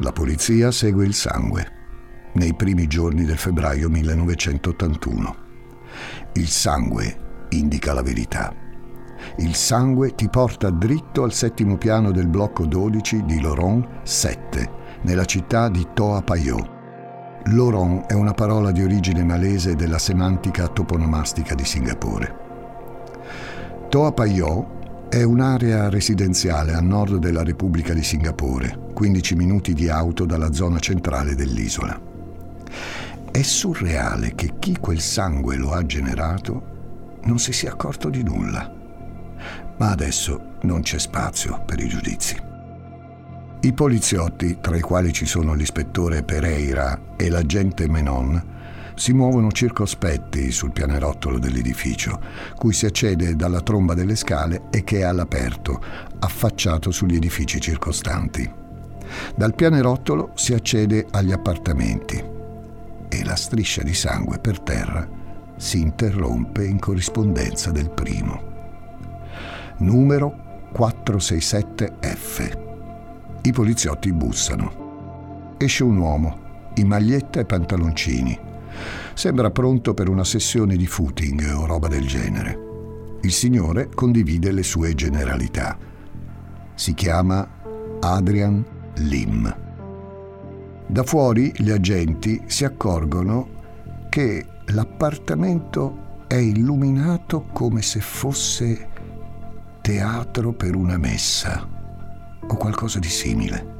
La polizia segue il sangue nei primi giorni del febbraio 1981. Il sangue indica la verità. Il sangue ti porta dritto al settimo piano del blocco 12 di Loron 7, nella città di Toa Payoh. Loron è una parola di origine malese della semantica toponomastica di Singapore. Toa Payoh è un'area residenziale a nord della Repubblica di Singapore, 15 minuti di auto dalla zona centrale dell'isola. È surreale che chi quel sangue lo ha generato non si sia accorto di nulla. Ma adesso non c'è spazio per i giudizi. I poliziotti, tra i quali ci sono l'ispettore Pereira e l'agente Menon, si muovono circospetti sul pianerottolo dell'edificio, cui si accede dalla tromba delle scale e che è all'aperto, affacciato sugli edifici circostanti. Dal pianerottolo si accede agli appartamenti e la striscia di sangue per terra si interrompe in corrispondenza del primo. Numero 467F. I poliziotti bussano. Esce un uomo, in maglietta e pantaloncini, Sembra pronto per una sessione di footing o roba del genere. Il signore condivide le sue generalità. Si chiama Adrian Lim. Da fuori gli agenti si accorgono che l'appartamento è illuminato come se fosse teatro per una messa o qualcosa di simile.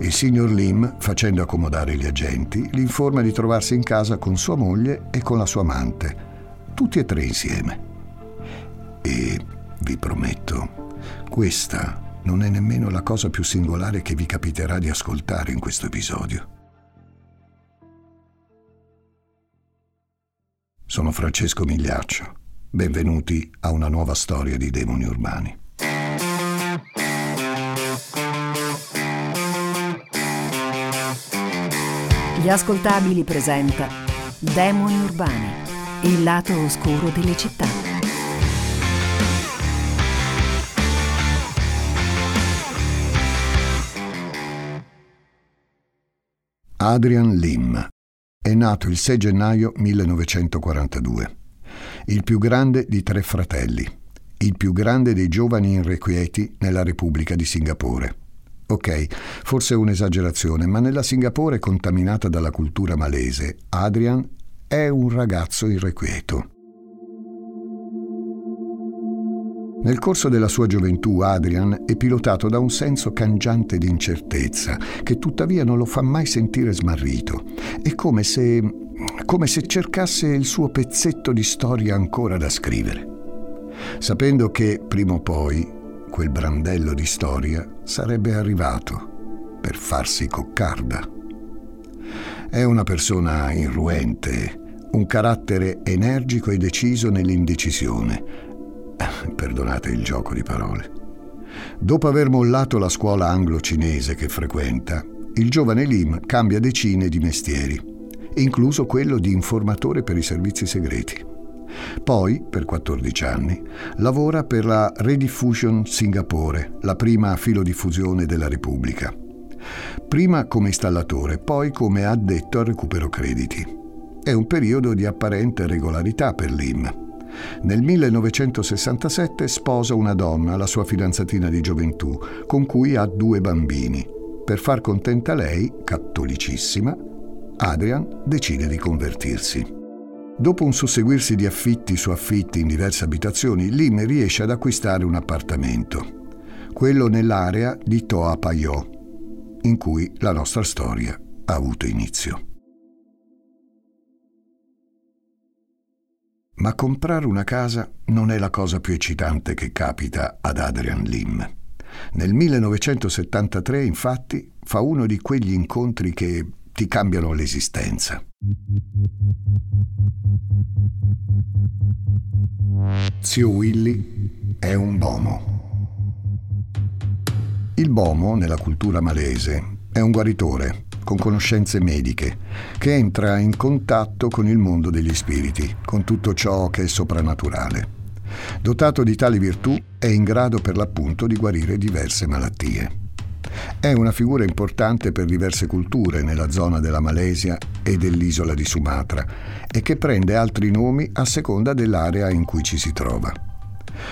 Il signor Lim, facendo accomodare gli agenti, li informa di trovarsi in casa con sua moglie e con la sua amante, tutti e tre insieme. E vi prometto, questa non è nemmeno la cosa più singolare che vi capiterà di ascoltare in questo episodio. Sono Francesco Migliaccio. Benvenuti a una nuova storia di demoni urbani. Gli ascoltabili presenta Demoni urbani, il lato oscuro delle città. Adrian Lim è nato il 6 gennaio 1942. Il più grande di tre fratelli, il più grande dei giovani irrequieti nella Repubblica di Singapore. Ok, forse è un'esagerazione, ma nella Singapore contaminata dalla cultura malese, Adrian è un ragazzo irrequieto. Nel corso della sua gioventù Adrian è pilotato da un senso cangiante di incertezza, che tuttavia non lo fa mai sentire smarrito. È come se, come se cercasse il suo pezzetto di storia ancora da scrivere. Sapendo che, prima o poi, quel brandello di storia sarebbe arrivato per farsi coccarda. È una persona irruente, un carattere energico e deciso nell'indecisione. Perdonate il gioco di parole. Dopo aver mollato la scuola anglo-cinese che frequenta, il giovane Lim cambia decine di mestieri, incluso quello di informatore per i servizi segreti. Poi, per 14 anni, lavora per la Rediffusion Singapore, la prima filodiffusione della Repubblica. Prima come installatore, poi come addetto al recupero crediti. È un periodo di apparente regolarità per Lim. Nel 1967 sposa una donna, la sua fidanzatina di gioventù, con cui ha due bambini. Per far contenta lei, cattolicissima, Adrian decide di convertirsi. Dopo un susseguirsi di affitti su affitti in diverse abitazioni, Lim riesce ad acquistare un appartamento, quello nell'area di Toa Payoh, in cui la nostra storia ha avuto inizio. Ma comprare una casa non è la cosa più eccitante che capita ad Adrian Lim. Nel 1973, infatti, fa uno di quegli incontri che ti cambiano l'esistenza. Zio Willy è un bomo. Il bomo, nella cultura malese, è un guaritore con conoscenze mediche che entra in contatto con il mondo degli spiriti, con tutto ciò che è soprannaturale. Dotato di tali virtù, è in grado per l'appunto di guarire diverse malattie. È una figura importante per diverse culture nella zona della Malesia e dell'isola di Sumatra e che prende altri nomi a seconda dell'area in cui ci si trova.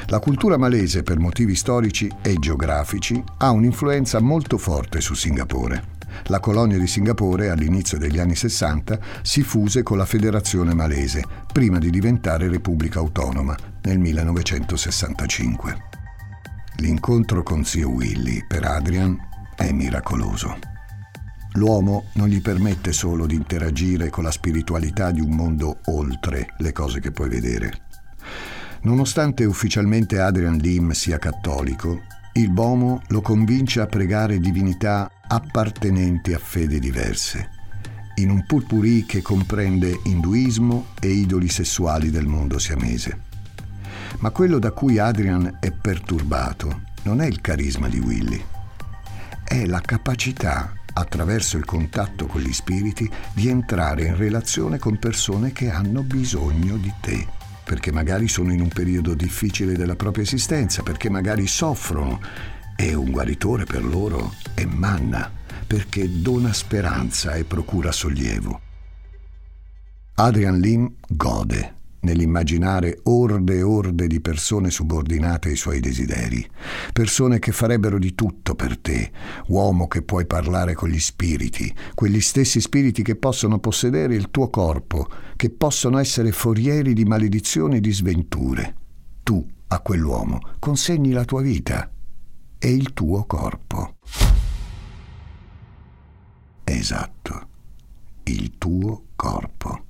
La cultura malese, per motivi storici e geografici, ha un'influenza molto forte su Singapore. La colonia di Singapore all'inizio degli anni 60 si fuse con la Federazione Malese, prima di diventare Repubblica Autonoma nel 1965. L'incontro con zio Willy per Adrian è miracoloso. L'uomo non gli permette solo di interagire con la spiritualità di un mondo oltre le cose che puoi vedere. Nonostante ufficialmente Adrian Lim sia cattolico, il Bomo lo convince a pregare divinità appartenenti a fedi diverse, in un purpurì che comprende induismo e idoli sessuali del mondo siamese. Ma quello da cui Adrian è perturbato non è il carisma di Willy, è la capacità, attraverso il contatto con gli spiriti, di entrare in relazione con persone che hanno bisogno di te perché magari sono in un periodo difficile della propria esistenza, perché magari soffrono e un guaritore per loro è manna, perché dona speranza e procura sollievo. Adrian Lim gode nell'immaginare orde e orde di persone subordinate ai suoi desideri, persone che farebbero di tutto per te, uomo che puoi parlare con gli spiriti, quegli stessi spiriti che possono possedere il tuo corpo, che possono essere forieri di maledizioni e di sventure. Tu, a quell'uomo, consegni la tua vita e il tuo corpo. Esatto, il tuo corpo.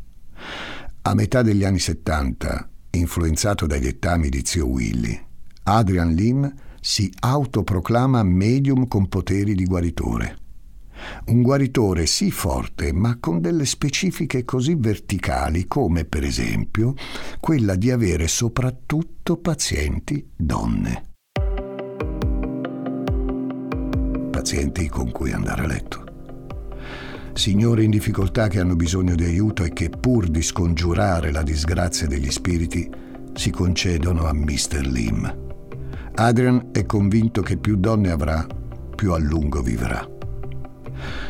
A metà degli anni 70, influenzato dai dettami di zio Willy, Adrian Lim si autoproclama medium con poteri di guaritore. Un guaritore sì forte, ma con delle specifiche così verticali come, per esempio, quella di avere soprattutto pazienti donne. Pazienti con cui andare a letto signore in difficoltà che hanno bisogno di aiuto e che pur di scongiurare la disgrazia degli spiriti si concedono a Mr. Lim. Adrian è convinto che più donne avrà, più a lungo vivrà.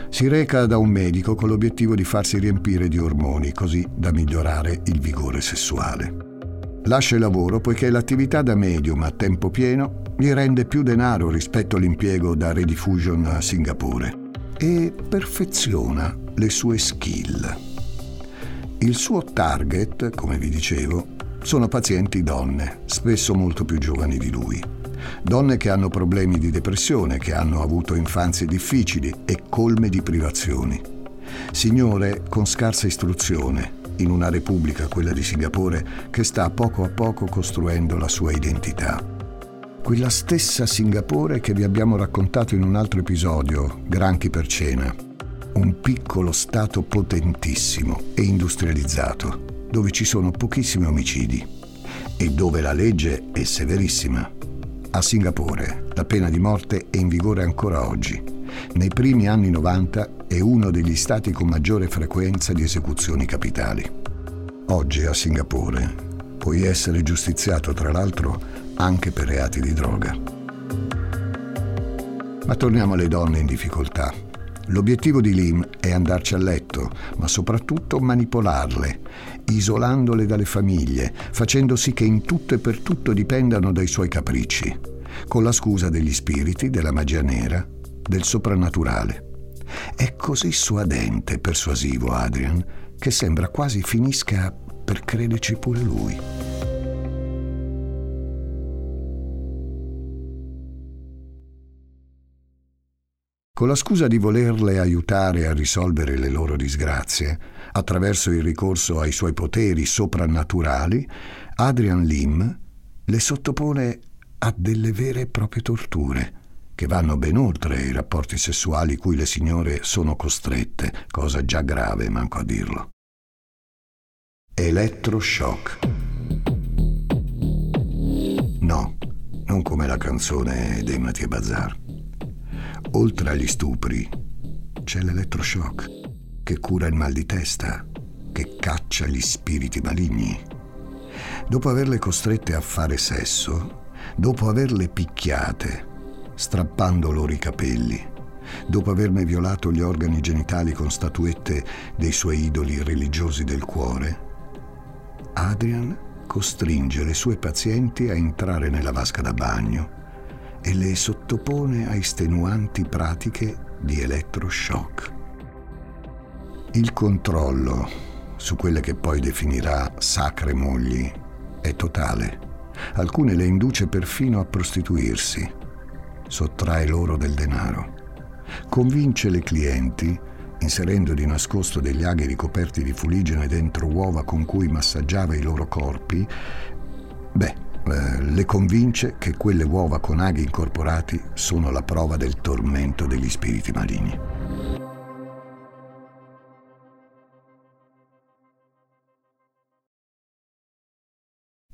Si reca da un medico con l'obiettivo di farsi riempire di ormoni, così da migliorare il vigore sessuale. Lascia il lavoro poiché l'attività da medium a tempo pieno gli rende più denaro rispetto all'impiego da Rediffusion a Singapore e perfeziona le sue skill. Il suo target, come vi dicevo, sono pazienti donne, spesso molto più giovani di lui. Donne che hanno problemi di depressione, che hanno avuto infanzie difficili e colme di privazioni. Signore con scarsa istruzione, in una repubblica, quella di Singapore, che sta poco a poco costruendo la sua identità quella stessa Singapore che vi abbiamo raccontato in un altro episodio, Granchi per cena. Un piccolo stato potentissimo e industrializzato, dove ci sono pochissimi omicidi e dove la legge è severissima. A Singapore la pena di morte è in vigore ancora oggi. Nei primi anni 90 è uno degli stati con maggiore frequenza di esecuzioni capitali. Oggi a Singapore puoi essere giustiziato, tra l'altro, anche per reati di droga. Ma torniamo alle donne in difficoltà. L'obiettivo di Lim è andarci a letto, ma soprattutto manipolarle, isolandole dalle famiglie, facendo sì che in tutto e per tutto dipendano dai suoi capricci, con la scusa degli spiriti, della magia nera, del soprannaturale. È così suadente e persuasivo Adrian che sembra quasi finisca per crederci pure lui. Con la scusa di volerle aiutare a risolvere le loro disgrazie, attraverso il ricorso ai suoi poteri soprannaturali, Adrian Lim le sottopone a delle vere e proprie torture, che vanno ben oltre i rapporti sessuali cui le signore sono costrette, cosa già grave, manco a dirlo. Electroshock. No, non come la canzone dei Mathieu Bazar. Oltre agli stupri, c'è l'elettroshock che cura il mal di testa, che caccia gli spiriti maligni. Dopo averle costrette a fare sesso, dopo averle picchiate, strappando loro i capelli. Dopo averne violato gli organi genitali con statuette dei suoi idoli religiosi del cuore, Adrian costringe le sue pazienti a entrare nella vasca da bagno e le sottopone a estenuanti pratiche di elettroshock. Il controllo su quelle che poi definirà sacre mogli è totale. Alcune le induce perfino a prostituirsi, sottrae loro del denaro. Convince le clienti, inserendo di nascosto degli aghi ricoperti di fuligine dentro uova con cui massaggiava i loro corpi, beh, eh, le convince che quelle uova con aghi incorporati sono la prova del tormento degli spiriti maligni.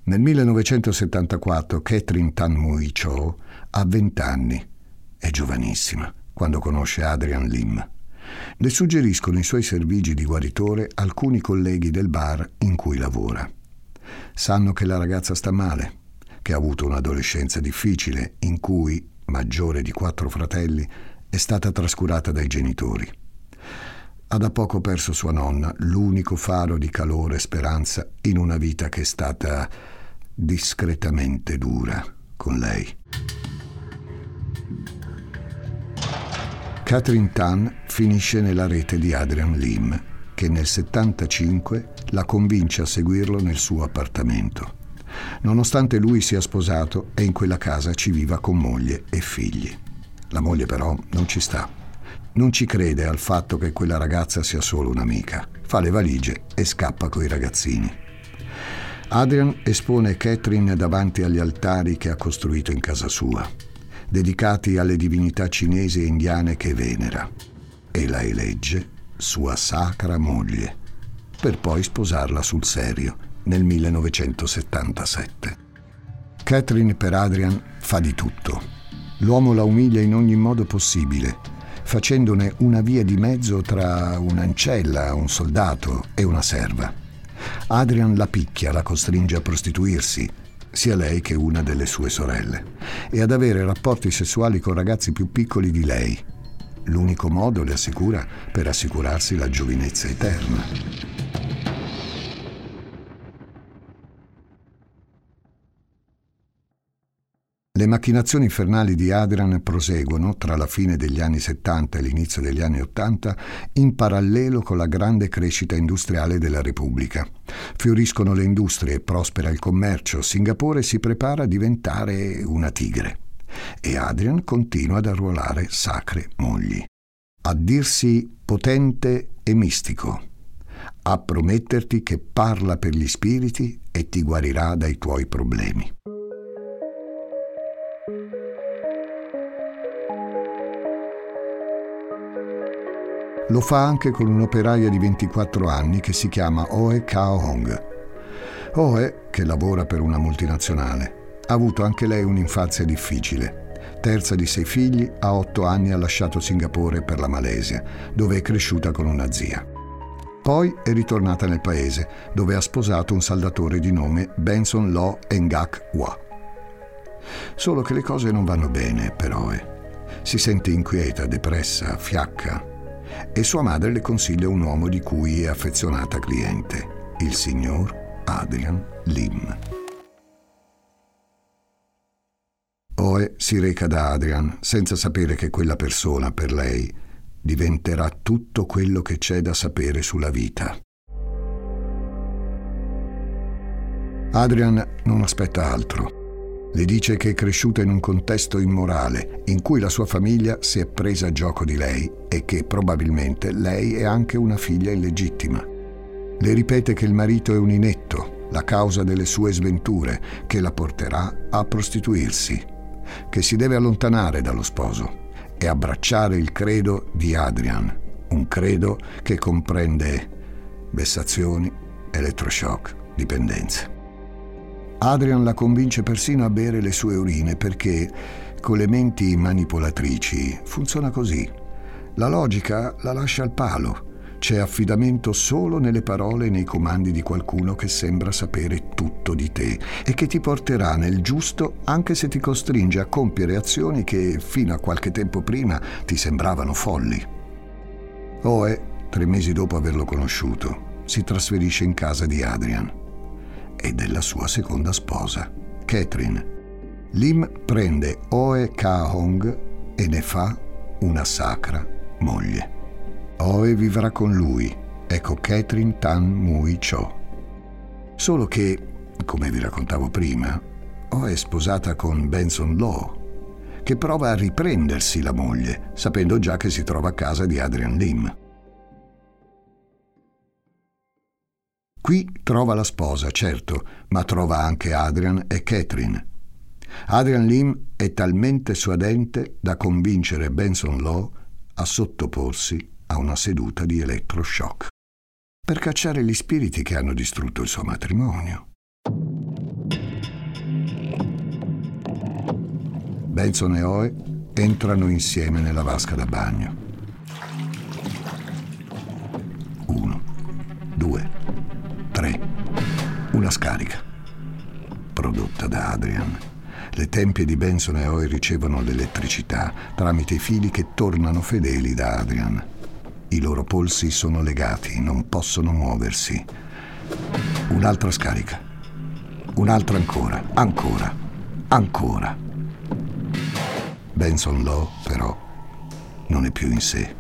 Nel 1974 Catherine Tan Mui Cho ha 20 anni, è giovanissima quando conosce Adrian Lim. Le suggeriscono i suoi servigi di guaritore alcuni colleghi del bar in cui lavora. Sanno che la ragazza sta male, che ha avuto un'adolescenza difficile in cui, maggiore di quattro fratelli, è stata trascurata dai genitori. Ha da poco perso sua nonna, l'unico faro di calore e speranza in una vita che è stata discretamente dura con lei. Catherine Tan finisce nella rete di Adrian Lim, che nel 75 la convince a seguirlo nel suo appartamento. Nonostante lui sia sposato e in quella casa ci viva con moglie e figli. La moglie però non ci sta. Non ci crede al fatto che quella ragazza sia solo un'amica. Fa le valigie e scappa coi ragazzini. Adrian espone Catherine davanti agli altari che ha costruito in casa sua dedicati alle divinità cinesi e indiane che venera, e la elegge sua sacra moglie, per poi sposarla sul serio nel 1977. Catherine per Adrian fa di tutto. L'uomo la umilia in ogni modo possibile, facendone una via di mezzo tra un'ancella, un soldato e una serva. Adrian la picchia, la costringe a prostituirsi, sia lei che una delle sue sorelle, e ad avere rapporti sessuali con ragazzi più piccoli di lei. L'unico modo, le assicura, per assicurarsi la giovinezza eterna. Le macchinazioni infernali di Adrian proseguono tra la fine degli anni 70 e l'inizio degli anni 80 in parallelo con la grande crescita industriale della Repubblica. Fioriscono le industrie, prospera il commercio, Singapore si prepara a diventare una tigre. E Adrian continua ad arruolare sacre mogli. A dirsi potente e mistico. A prometterti che parla per gli spiriti e ti guarirà dai tuoi problemi. Lo fa anche con un'operaia di 24 anni che si chiama Oe Kao Hong. Oe, che lavora per una multinazionale, ha avuto anche lei un'infanzia difficile. Terza di sei figli, a otto anni ha lasciato Singapore per la Malesia, dove è cresciuta con una zia. Poi è ritornata nel paese, dove ha sposato un saldatore di nome Benson Lo Engak Wa. Solo che le cose non vanno bene per Oe. Si sente inquieta, depressa, fiacca, e sua madre le consiglia un uomo di cui è affezionata cliente, il signor Adrian Lim. Oe si reca da Adrian senza sapere che quella persona per lei diventerà tutto quello che c'è da sapere sulla vita. Adrian non aspetta altro. Le dice che è cresciuta in un contesto immorale, in cui la sua famiglia si è presa gioco di lei e che probabilmente lei è anche una figlia illegittima. Le ripete che il marito è un inetto, la causa delle sue sventure, che la porterà a prostituirsi, che si deve allontanare dallo sposo e abbracciare il credo di Adrian, un credo che comprende vessazioni, elettroshock, dipendenze. Adrian la convince persino a bere le sue urine perché, con le menti manipolatrici, funziona così. La logica la lascia al palo. c'è affidamento solo nelle parole e nei comandi di qualcuno che sembra sapere tutto di te e che ti porterà nel giusto anche se ti costringe a compiere azioni che fino a qualche tempo prima ti sembravano folli. Oe, tre mesi dopo averlo conosciuto, si trasferisce in casa di Adrian e della sua seconda sposa, Catherine. Lim prende Oe Ka-hong e ne fa una sacra moglie. Oe vivrà con lui, ecco Catherine Tan Mui Cho. Solo che, come vi raccontavo prima, Oe è sposata con Benson Law, che prova a riprendersi la moglie, sapendo già che si trova a casa di Adrian Lim. Qui trova la sposa, certo, ma trova anche Adrian e Catherine. Adrian Lim è talmente suadente da convincere Benson Law a sottoporsi a una seduta di elettroshock per cacciare gli spiriti che hanno distrutto il suo matrimonio. Benson e Oe entrano insieme nella vasca da bagno. Scarica. Prodotta da Adrian. Le tempie di Benson e Oe ricevono l'elettricità tramite i fili che tornano fedeli da Adrian. I loro polsi sono legati, non possono muoversi. Un'altra scarica. Un'altra ancora, ancora, ancora. Benson Law, però, non è più in sé.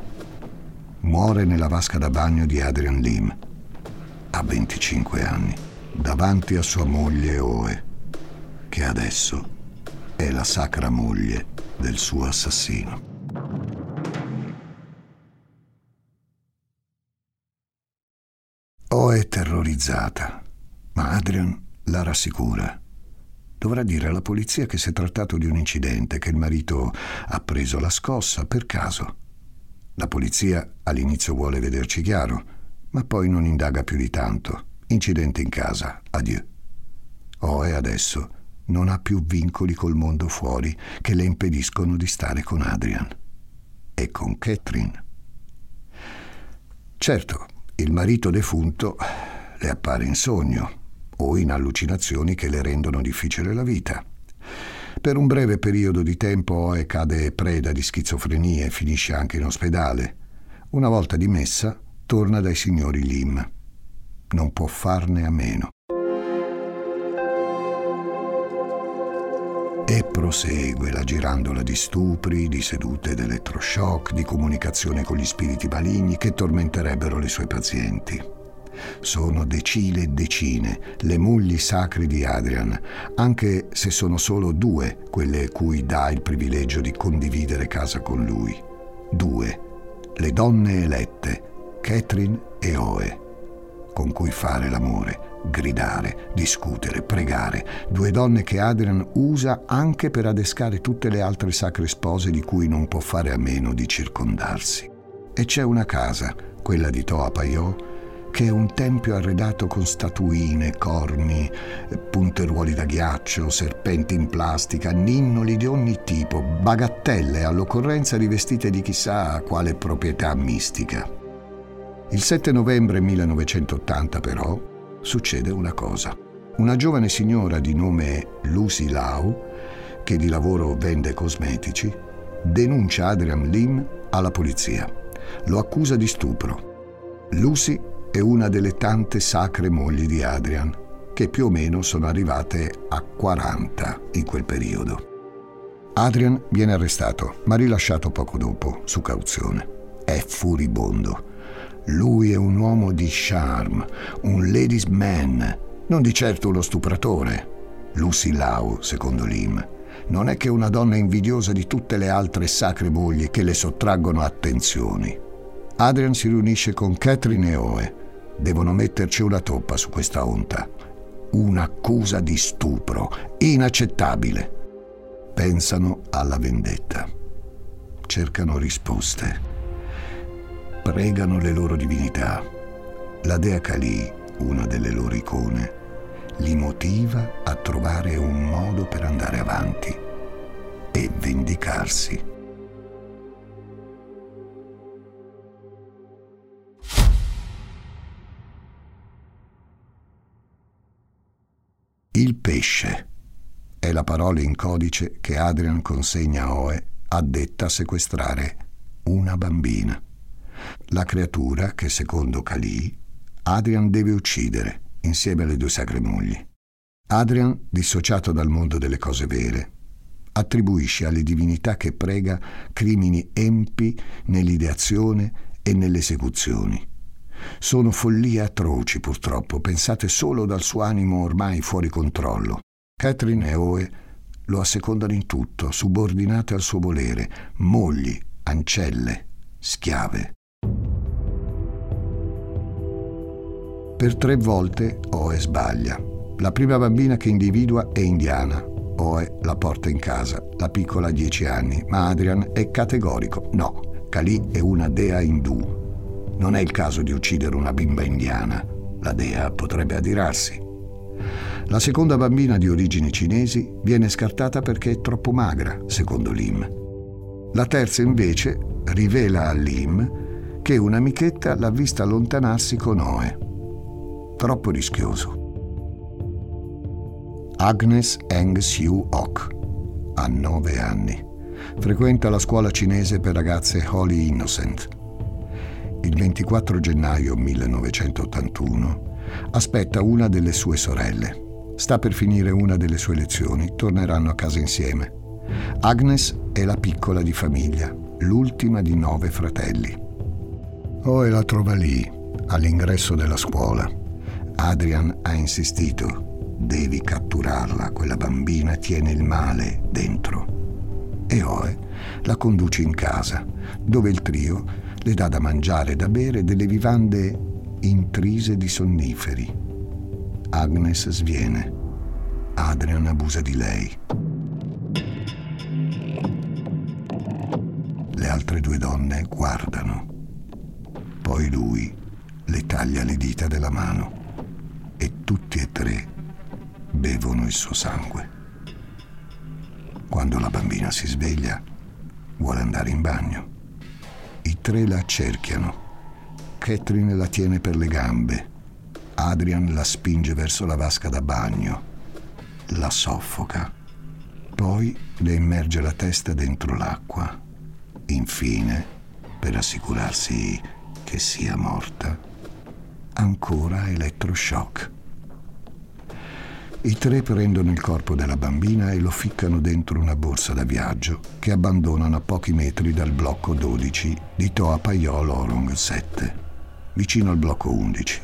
Muore nella vasca da bagno di Adrian Lim. Ha 25 anni, davanti a sua moglie Oe, che adesso è la sacra moglie del suo assassino. O è terrorizzata, ma Adrian la rassicura. Dovrà dire alla polizia che si è trattato di un incidente, che il marito ha preso la scossa per caso. La polizia all'inizio vuole vederci chiaro, ma poi non indaga più di tanto. Incidente in casa, adieu. Oe adesso non ha più vincoli col mondo fuori che le impediscono di stare con Adrian e con Catherine. Certo, il marito defunto le appare in sogno o in allucinazioni che le rendono difficile la vita. Per un breve periodo di tempo Oe cade preda di schizofrenia e finisce anche in ospedale. Una volta dimessa, torna dai signori Lim. Non può farne a meno. E prosegue la girandola di stupri, di sedute d'elettroshock, di comunicazione con gli spiriti maligni che tormenterebbero le sue pazienti. Sono decine e decine le mogli sacre di Adrian, anche se sono solo due quelle cui dà il privilegio di condividere casa con lui. Due, le donne elette, Catherine e Oe, con cui fare l'amore gridare, discutere, pregare, due donne che Adrian usa anche per adescare tutte le altre sacre spose di cui non può fare a meno di circondarsi. E c'è una casa, quella di Toa Paiò, che è un tempio arredato con statuine, corni, punteruoli da ghiaccio, serpenti in plastica, ninnoli di ogni tipo, bagattelle all'occorrenza rivestite di chissà quale proprietà mistica. Il 7 novembre 1980 però succede una cosa. Una giovane signora di nome Lucy Lau, che di lavoro vende cosmetici, denuncia Adrian Lim alla polizia. Lo accusa di stupro. Lucy è una delle tante sacre mogli di Adrian, che più o meno sono arrivate a 40 in quel periodo. Adrian viene arrestato, ma rilasciato poco dopo, su cauzione. È furibondo lui è un uomo di charme, un ladies man, non di certo uno stupratore. Lucy Lau, secondo Lim, non è che una donna invidiosa di tutte le altre sacre mogli che le sottraggono attenzioni. Adrian si riunisce con Catherine e Oe. Devono metterci una toppa su questa onta. Un'accusa di stupro, inaccettabile. Pensano alla vendetta. Cercano risposte pregano le loro divinità. La dea Kali, una delle loro icone, li motiva a trovare un modo per andare avanti e vendicarsi. Il pesce è la parola in codice che Adrian consegna a Oe addetta a sequestrare una bambina. La creatura che, secondo Kali, Adrian deve uccidere insieme alle due sacre mogli. Adrian, dissociato dal mondo delle cose vere, attribuisce alle divinità che prega crimini empi nell'ideazione e nelle esecuzioni. Sono follie atroci, purtroppo, pensate solo dal suo animo ormai fuori controllo. Catherine e Oe lo assecondano in tutto, subordinate al suo volere, mogli, ancelle, schiave. Per tre volte Oe sbaglia. La prima bambina che individua è indiana. Oe la porta in casa, la piccola ha dieci anni, ma Adrian è categorico. No, Kali è una dea indù. Non è il caso di uccidere una bimba indiana. La dea potrebbe adirarsi. La seconda bambina di origini cinesi viene scartata perché è troppo magra, secondo Lim. La terza invece rivela a Lim che un'amichetta l'ha vista allontanarsi con Oe. Troppo rischioso. Agnes Eng Siu Ok ha nove anni. Frequenta la scuola cinese per ragazze Holy Innocent. Il 24 gennaio 1981 aspetta una delle sue sorelle. Sta per finire una delle sue lezioni, torneranno a casa insieme. Agnes è la piccola di famiglia, l'ultima di nove fratelli. Oe la trova lì, all'ingresso della scuola. Adrian ha insistito, devi catturarla, quella bambina tiene il male dentro. E Oe la conduce in casa, dove il trio le dà da mangiare e da bere delle vivande intrise di sonniferi. Agnes sviene. Adrian abusa di lei. Le altre due donne guardano. Poi lui le taglia le dita della mano e tutti e tre bevono il suo sangue. Quando la bambina si sveglia, vuole andare in bagno. I tre la cerchiano. Catherine la tiene per le gambe. Adrian la spinge verso la vasca da bagno. La soffoca. Poi le immerge la testa dentro l'acqua. Infine, per assicurarsi che sia morta, ancora elettroshock. I tre prendono il corpo della bambina e lo ficcano dentro una borsa da viaggio che abbandonano a pochi metri dal blocco 12 di Toa Paiolo Orong 7, vicino al blocco 11.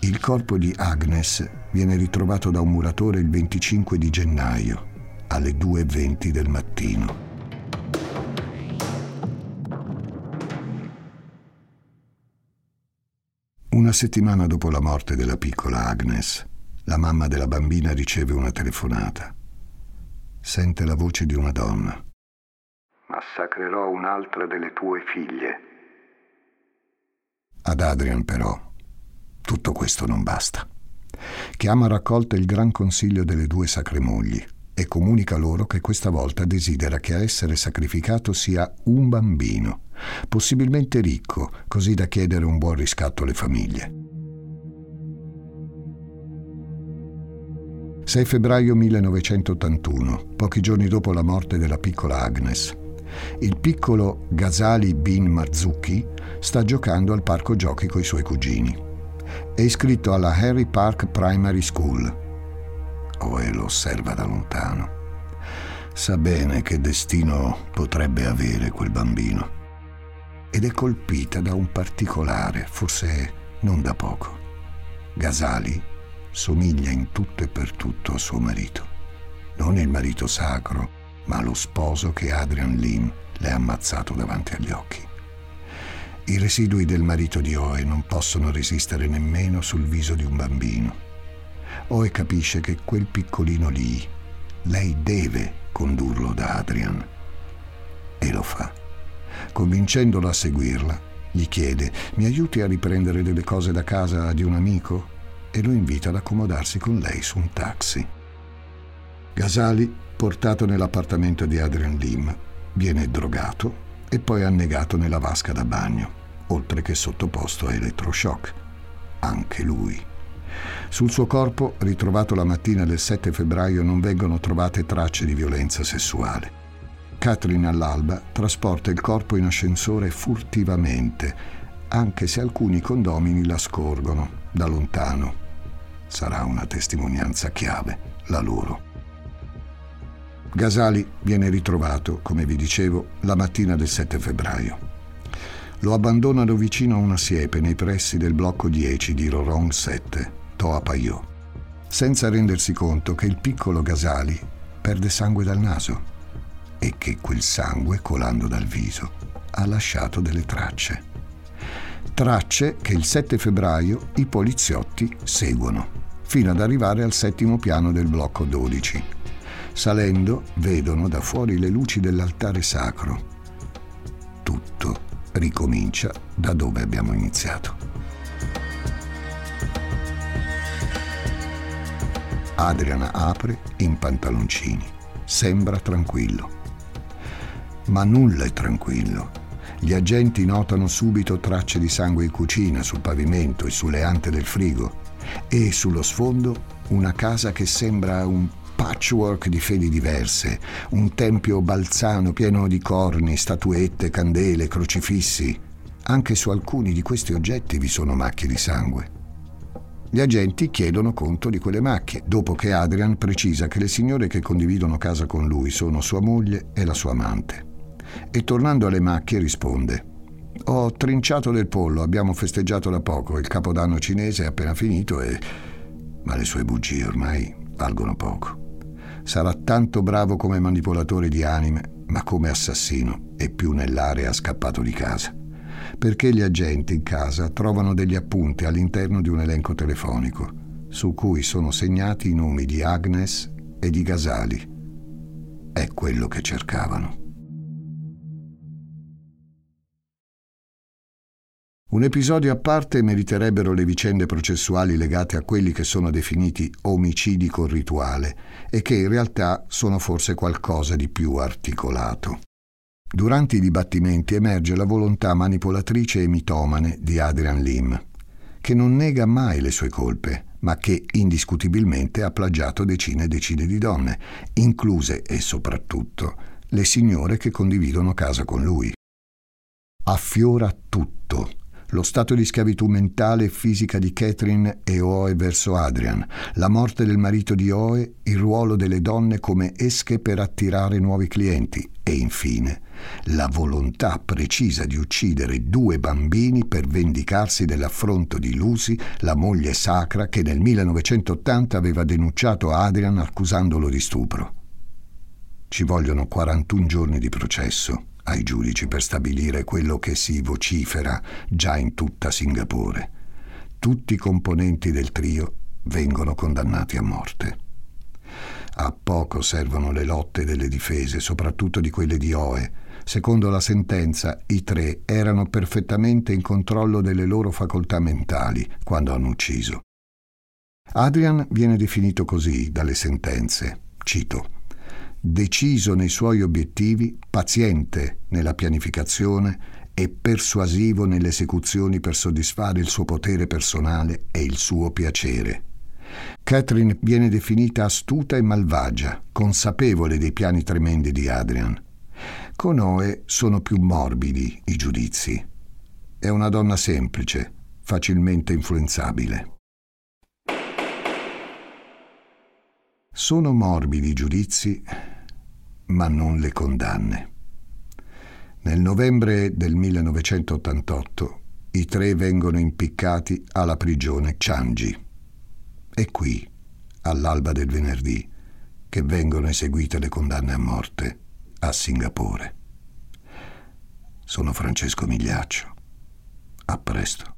Il corpo di Agnes viene ritrovato da un muratore il 25 di gennaio alle 2.20 del mattino. Una settimana dopo la morte della piccola Agnes, la mamma della bambina riceve una telefonata. Sente la voce di una donna. Massacrerò un'altra delle tue figlie. Ad Adrian però tutto questo non basta. Chiama a raccolta il Gran Consiglio delle due sacre mogli e comunica loro che questa volta desidera che a essere sacrificato sia un bambino, possibilmente ricco, così da chiedere un buon riscatto alle famiglie. 6 febbraio 1981, pochi giorni dopo la morte della piccola Agnes. Il piccolo Ghazali bin Marzucchi sta giocando al parco giochi coi suoi cugini. È iscritto alla Harry Park Primary School. Oe lo osserva da lontano. Sa bene che destino potrebbe avere quel bambino. Ed è colpita da un particolare, forse non da poco. Ghazali somiglia in tutto e per tutto a suo marito. Non il marito sacro, ma lo sposo che Adrian Lim le ha ammazzato davanti agli occhi. I residui del marito di Oe non possono resistere nemmeno sul viso di un bambino. Oe capisce che quel piccolino lì, lei deve condurlo da Adrian. E lo fa. Convincendolo a seguirla, gli chiede: Mi aiuti a riprendere delle cose da casa di un amico? E lo invita ad accomodarsi con lei su un taxi. Gasali, portato nell'appartamento di Adrian Lim, viene drogato e poi annegato nella vasca da bagno, oltre che sottoposto a elettroshock. Anche lui. Sul suo corpo, ritrovato la mattina del 7 febbraio, non vengono trovate tracce di violenza sessuale. Catherine all'alba trasporta il corpo in ascensore furtivamente, anche se alcuni condomini la scorgono da lontano. Sarà una testimonianza chiave, la loro. Gasali viene ritrovato, come vi dicevo, la mattina del 7 febbraio. Lo abbandonano vicino a una siepe nei pressi del blocco 10 di Roron 7, Toa Payot, senza rendersi conto che il piccolo Gasali perde sangue dal naso e che quel sangue, colando dal viso, ha lasciato delle tracce. Tracce che il 7 febbraio i poliziotti seguono, fino ad arrivare al settimo piano del blocco 12 Salendo, vedono da fuori le luci dell'altare sacro. Tutto ricomincia da dove abbiamo iniziato. Adriana apre in pantaloncini. Sembra tranquillo. Ma nulla è tranquillo. Gli agenti notano subito tracce di sangue in cucina, sul pavimento e sulle ante del frigo e sullo sfondo una casa che sembra un patchwork di fedi diverse, un tempio balzano pieno di corni, statuette, candele, crocifissi. Anche su alcuni di questi oggetti vi sono macchie di sangue. Gli agenti chiedono conto di quelle macchie, dopo che Adrian precisa che le signore che condividono casa con lui sono sua moglie e la sua amante. E tornando alle macchie risponde Ho trinciato del pollo, abbiamo festeggiato da poco, il capodanno cinese è appena finito e... ma le sue bugie ormai valgono poco. Sarà tanto bravo come manipolatore di anime, ma come assassino è più nell'area scappato di casa. Perché gli agenti in casa trovano degli appunti all'interno di un elenco telefonico, su cui sono segnati i nomi di Agnes e di Gasali. È quello che cercavano. Un episodio a parte meriterebbero le vicende processuali legate a quelli che sono definiti omicidi con rituale e che in realtà sono forse qualcosa di più articolato. Durante i dibattimenti emerge la volontà manipolatrice e mitomane di Adrian Lim, che non nega mai le sue colpe, ma che indiscutibilmente ha plagiato decine e decine di donne, incluse e soprattutto le signore che condividono casa con lui. Affiora tutto lo stato di schiavitù mentale e fisica di Catherine e Oe verso Adrian, la morte del marito di Oe, il ruolo delle donne come esche per attirare nuovi clienti. E infine la volontà precisa di uccidere due bambini per vendicarsi dell'affronto di Lucy, la moglie sacra che nel 1980 aveva denunciato Adrian accusandolo di stupro. Ci vogliono 41 giorni di processo ai giudici per stabilire quello che si vocifera già in tutta Singapore. Tutti i componenti del trio vengono condannati a morte. A poco servono le lotte delle difese, soprattutto di quelle di Oe. Secondo la sentenza, i tre erano perfettamente in controllo delle loro facoltà mentali quando hanno ucciso. Adrian viene definito così dalle sentenze. Cito deciso nei suoi obiettivi, paziente nella pianificazione e persuasivo nelle esecuzioni per soddisfare il suo potere personale e il suo piacere. Catherine viene definita astuta e malvagia, consapevole dei piani tremendi di Adrian. Con Oe sono più morbidi i giudizi. È una donna semplice, facilmente influenzabile. Sono morbidi i giudizi, ma non le condanne. Nel novembre del 1988 i tre vengono impiccati alla prigione Changi. È qui, all'alba del venerdì, che vengono eseguite le condanne a morte a Singapore. Sono Francesco Migliaccio. A presto.